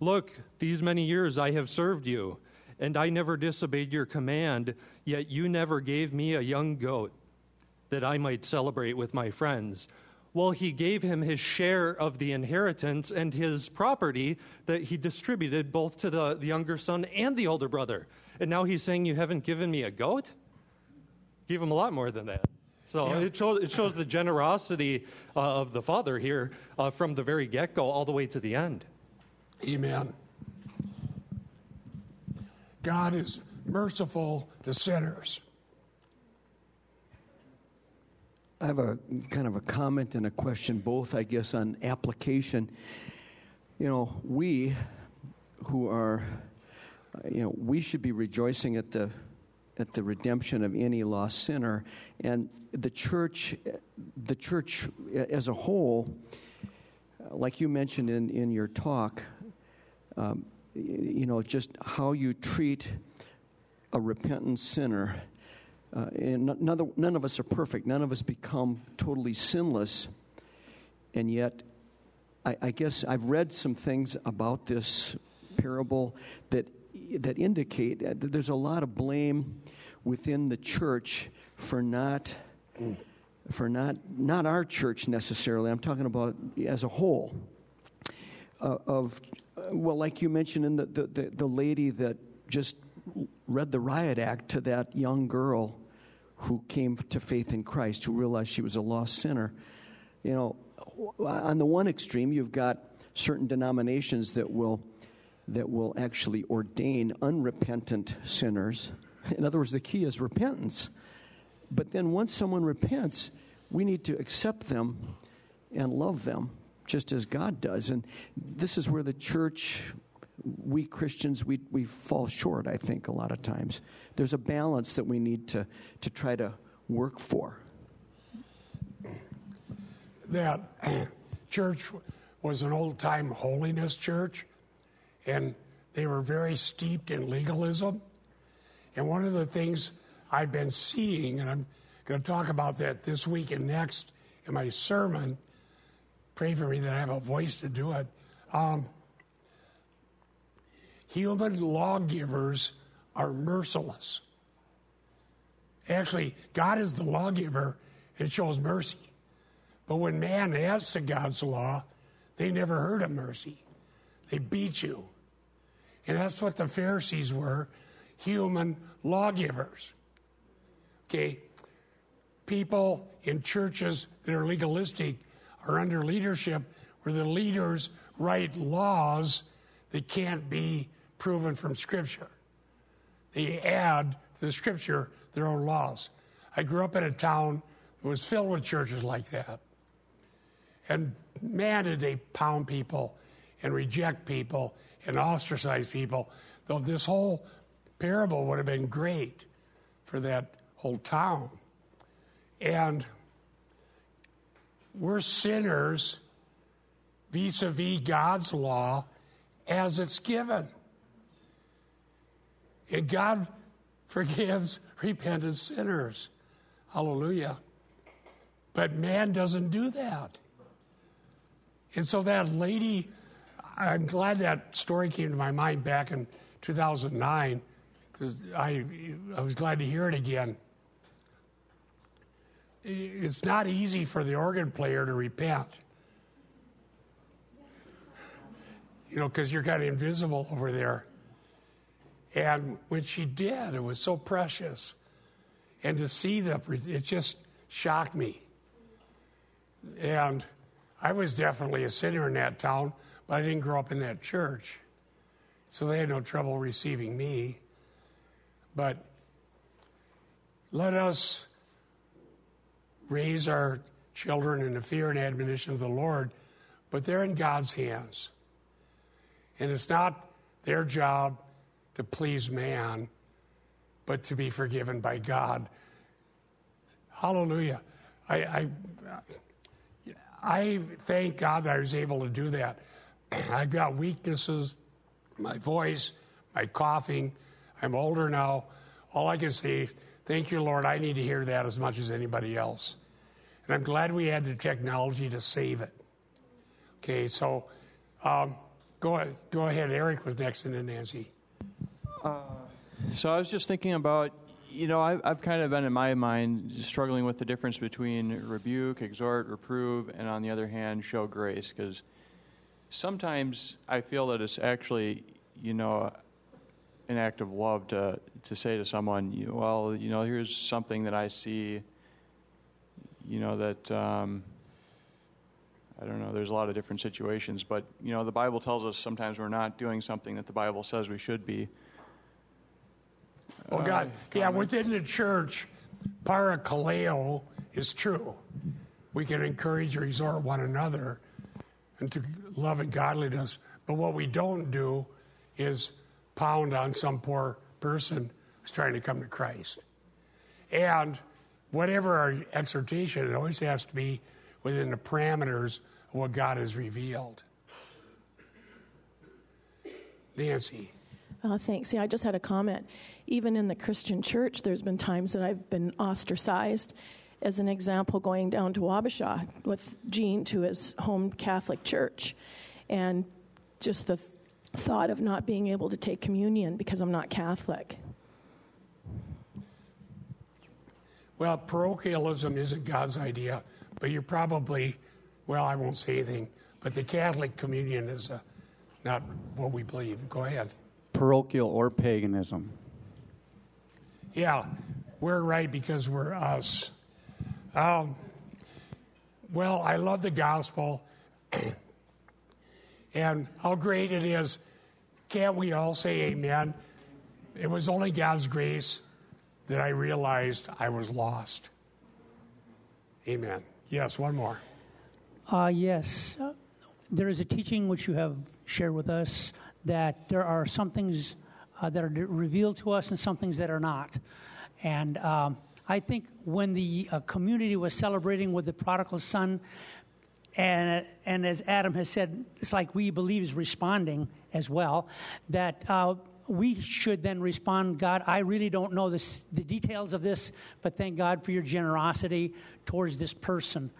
Look, these many years I have served you, and I never disobeyed your command, yet you never gave me a young goat that I might celebrate with my friends. Well, he gave him his share of the inheritance and his property that he distributed both to the, the younger son and the older brother. And now he's saying, You haven't given me a goat? Give him a lot more than that. So Yeah. it, shows, it shows the generosity uh, of the father here uh, from the very get go all the way to the end. Amen. God is merciful to sinners. I have a kind of a comment and a question, both, I guess, on application. You know, we who are, you know, we should be rejoicing at the at the redemption of any lost sinner, and the church, the church as a whole, like you mentioned in in your talk, um, you know, just how you treat a repentant sinner. Uh, and none, none of- none of us are perfect. None of us become totally sinless. And yet, I, I guess I've read some things about this parable that that indicate that there's a lot of blame within the church for not for not not our church necessarily. I'm talking about as a whole. Uh, of well, like you mentioned in the, the, the, the lady that just read the riot act to that young girl who came to faith in Christ, who realized she was a lost sinner. You know, on the one extreme, you've got certain denominations that will that will actually ordain unrepentant sinners. In other words, the key is repentance. But then once someone repents, we need to accept them and love them just as God does. And this is where the church, we Christians, we, we fall short, I think, a lot of times. There's a balance that we need to, to try to work for. That church was an old time holiness church, and they were very steeped in legalism. And one of the things I've been seeing, and I'm going to talk about that this week and next in my sermon, pray for me that I have a voice to do it. Um, human lawgivers are merciless. Actually, God is the lawgiver and shows mercy. But when man adds to God's law, they never heard of mercy. They beat you. And that's what the Pharisees were human lawgivers. Okay? People in churches that are legalistic are under leadership where the leaders write laws that can't be proven from Scripture. They add to the Scripture their own laws. I grew up in a town that was filled with churches like that. And man, did they pound people and reject people and ostracize people. Though this whole parable would have been great for that whole town. And we're sinners vis a vis God's law as it's given. And God forgives repentant sinners. Hallelujah. But man doesn't do that. And so that lady, I'm glad that story came to my mind back in 2009 because I, I was glad to hear it again it's not easy for the organ player to repent. You know, because you're kind of invisible over there. And when she did, it was so precious. And to see that, it just shocked me. And I was definitely a sinner in that town, but I didn't grow up in that church. So they had no trouble receiving me. But let us raise our children in the fear and admonition of the Lord, but they're in God's hands. And it's not their job to please man, but to be forgiven by God. Hallelujah. I, I, I thank God that I was able to do that. I've got weaknesses, my voice, my coughing. I'm older now. All I can say is, thank you, Lord. I need to hear that as much as anybody else. And I'm glad we had the technology to save it. Okay, so um, go, go ahead. Eric was next, and then Nancy. Uh, so I was just thinking about, you know, I've, I've kind of been in my mind struggling with the difference between rebuke, exhort, reprove, and on the other hand, show grace. Because sometimes I feel that it's actually, you know, an act of love to, to say to someone, well, you know, here's something that I see you know that um, I don't know. There's a lot of different situations, but you know the Bible tells us sometimes we're not doing something that the Bible says we should be. Oh God, uh, yeah. Within the church, parakaleo is true. We can encourage or exhort one another into love and godliness, but what we don't do is pound on some poor person who's trying to come to Christ. And whatever our exhortation, it always has to be within the parameters of what God has revealed. Nancy. Uh, thanks. Yeah, I just had a comment. Even in the Christian church, there's been times that I've been ostracized. As an example, going down to Wabasha with Gene to his home Catholic church, and just the th- thought of not being able to take communion because I'm not Catholic. Well, parochialism isn't God's idea, but you're probably, well, I won't say anything, but the Catholic communion is uh, not what we believe. Go ahead. Parochial or paganism. Yeah, we're right because we're us. Um, well, I love the gospel and how great it is. Can't we all say amen? It was only God's grace that I realized I was lost. Amen. Yes, one more. Uh, yes. There is a teaching which you have shared with us that there are some things uh, that are revealed to us and some things that are not. And um, I think when the uh, community was celebrating with the prodigal son, and, and as Adam has said, it's like we believe is responding as well, that uh, we should then respond, God, I really don't know this, the details of this, but thank God for your generosity towards this person.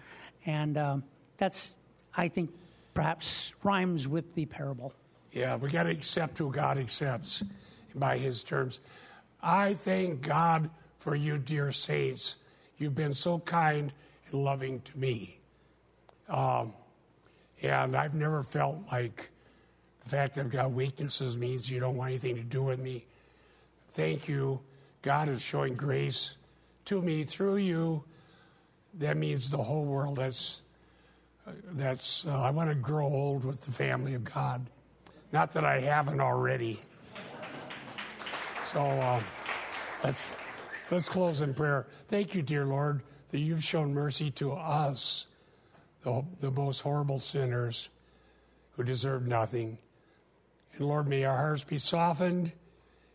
And um, that's, I think, perhaps rhymes with the parable. Yeah, we got to accept who God accepts by his terms. I thank God for you, dear saints. You've been so kind and loving to me. Um, and I've never felt like the fact that I've got weaknesses means you don't want anything to do with me. Thank you. God is showing grace to me through you. That means the whole world. That's that's. Uh, I want to grow old with the family of God. Not that I haven't already. So uh, let's let's close in prayer. Thank you, dear Lord, that you've shown mercy to us, the, the most horrible sinners who deserve nothing. And Lord, may our hearts be softened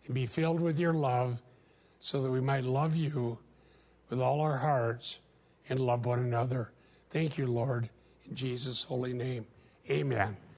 and be filled with your love so that we might love you with all our hearts and love one another. Thank you, Lord, in Jesus' holy name. Amen.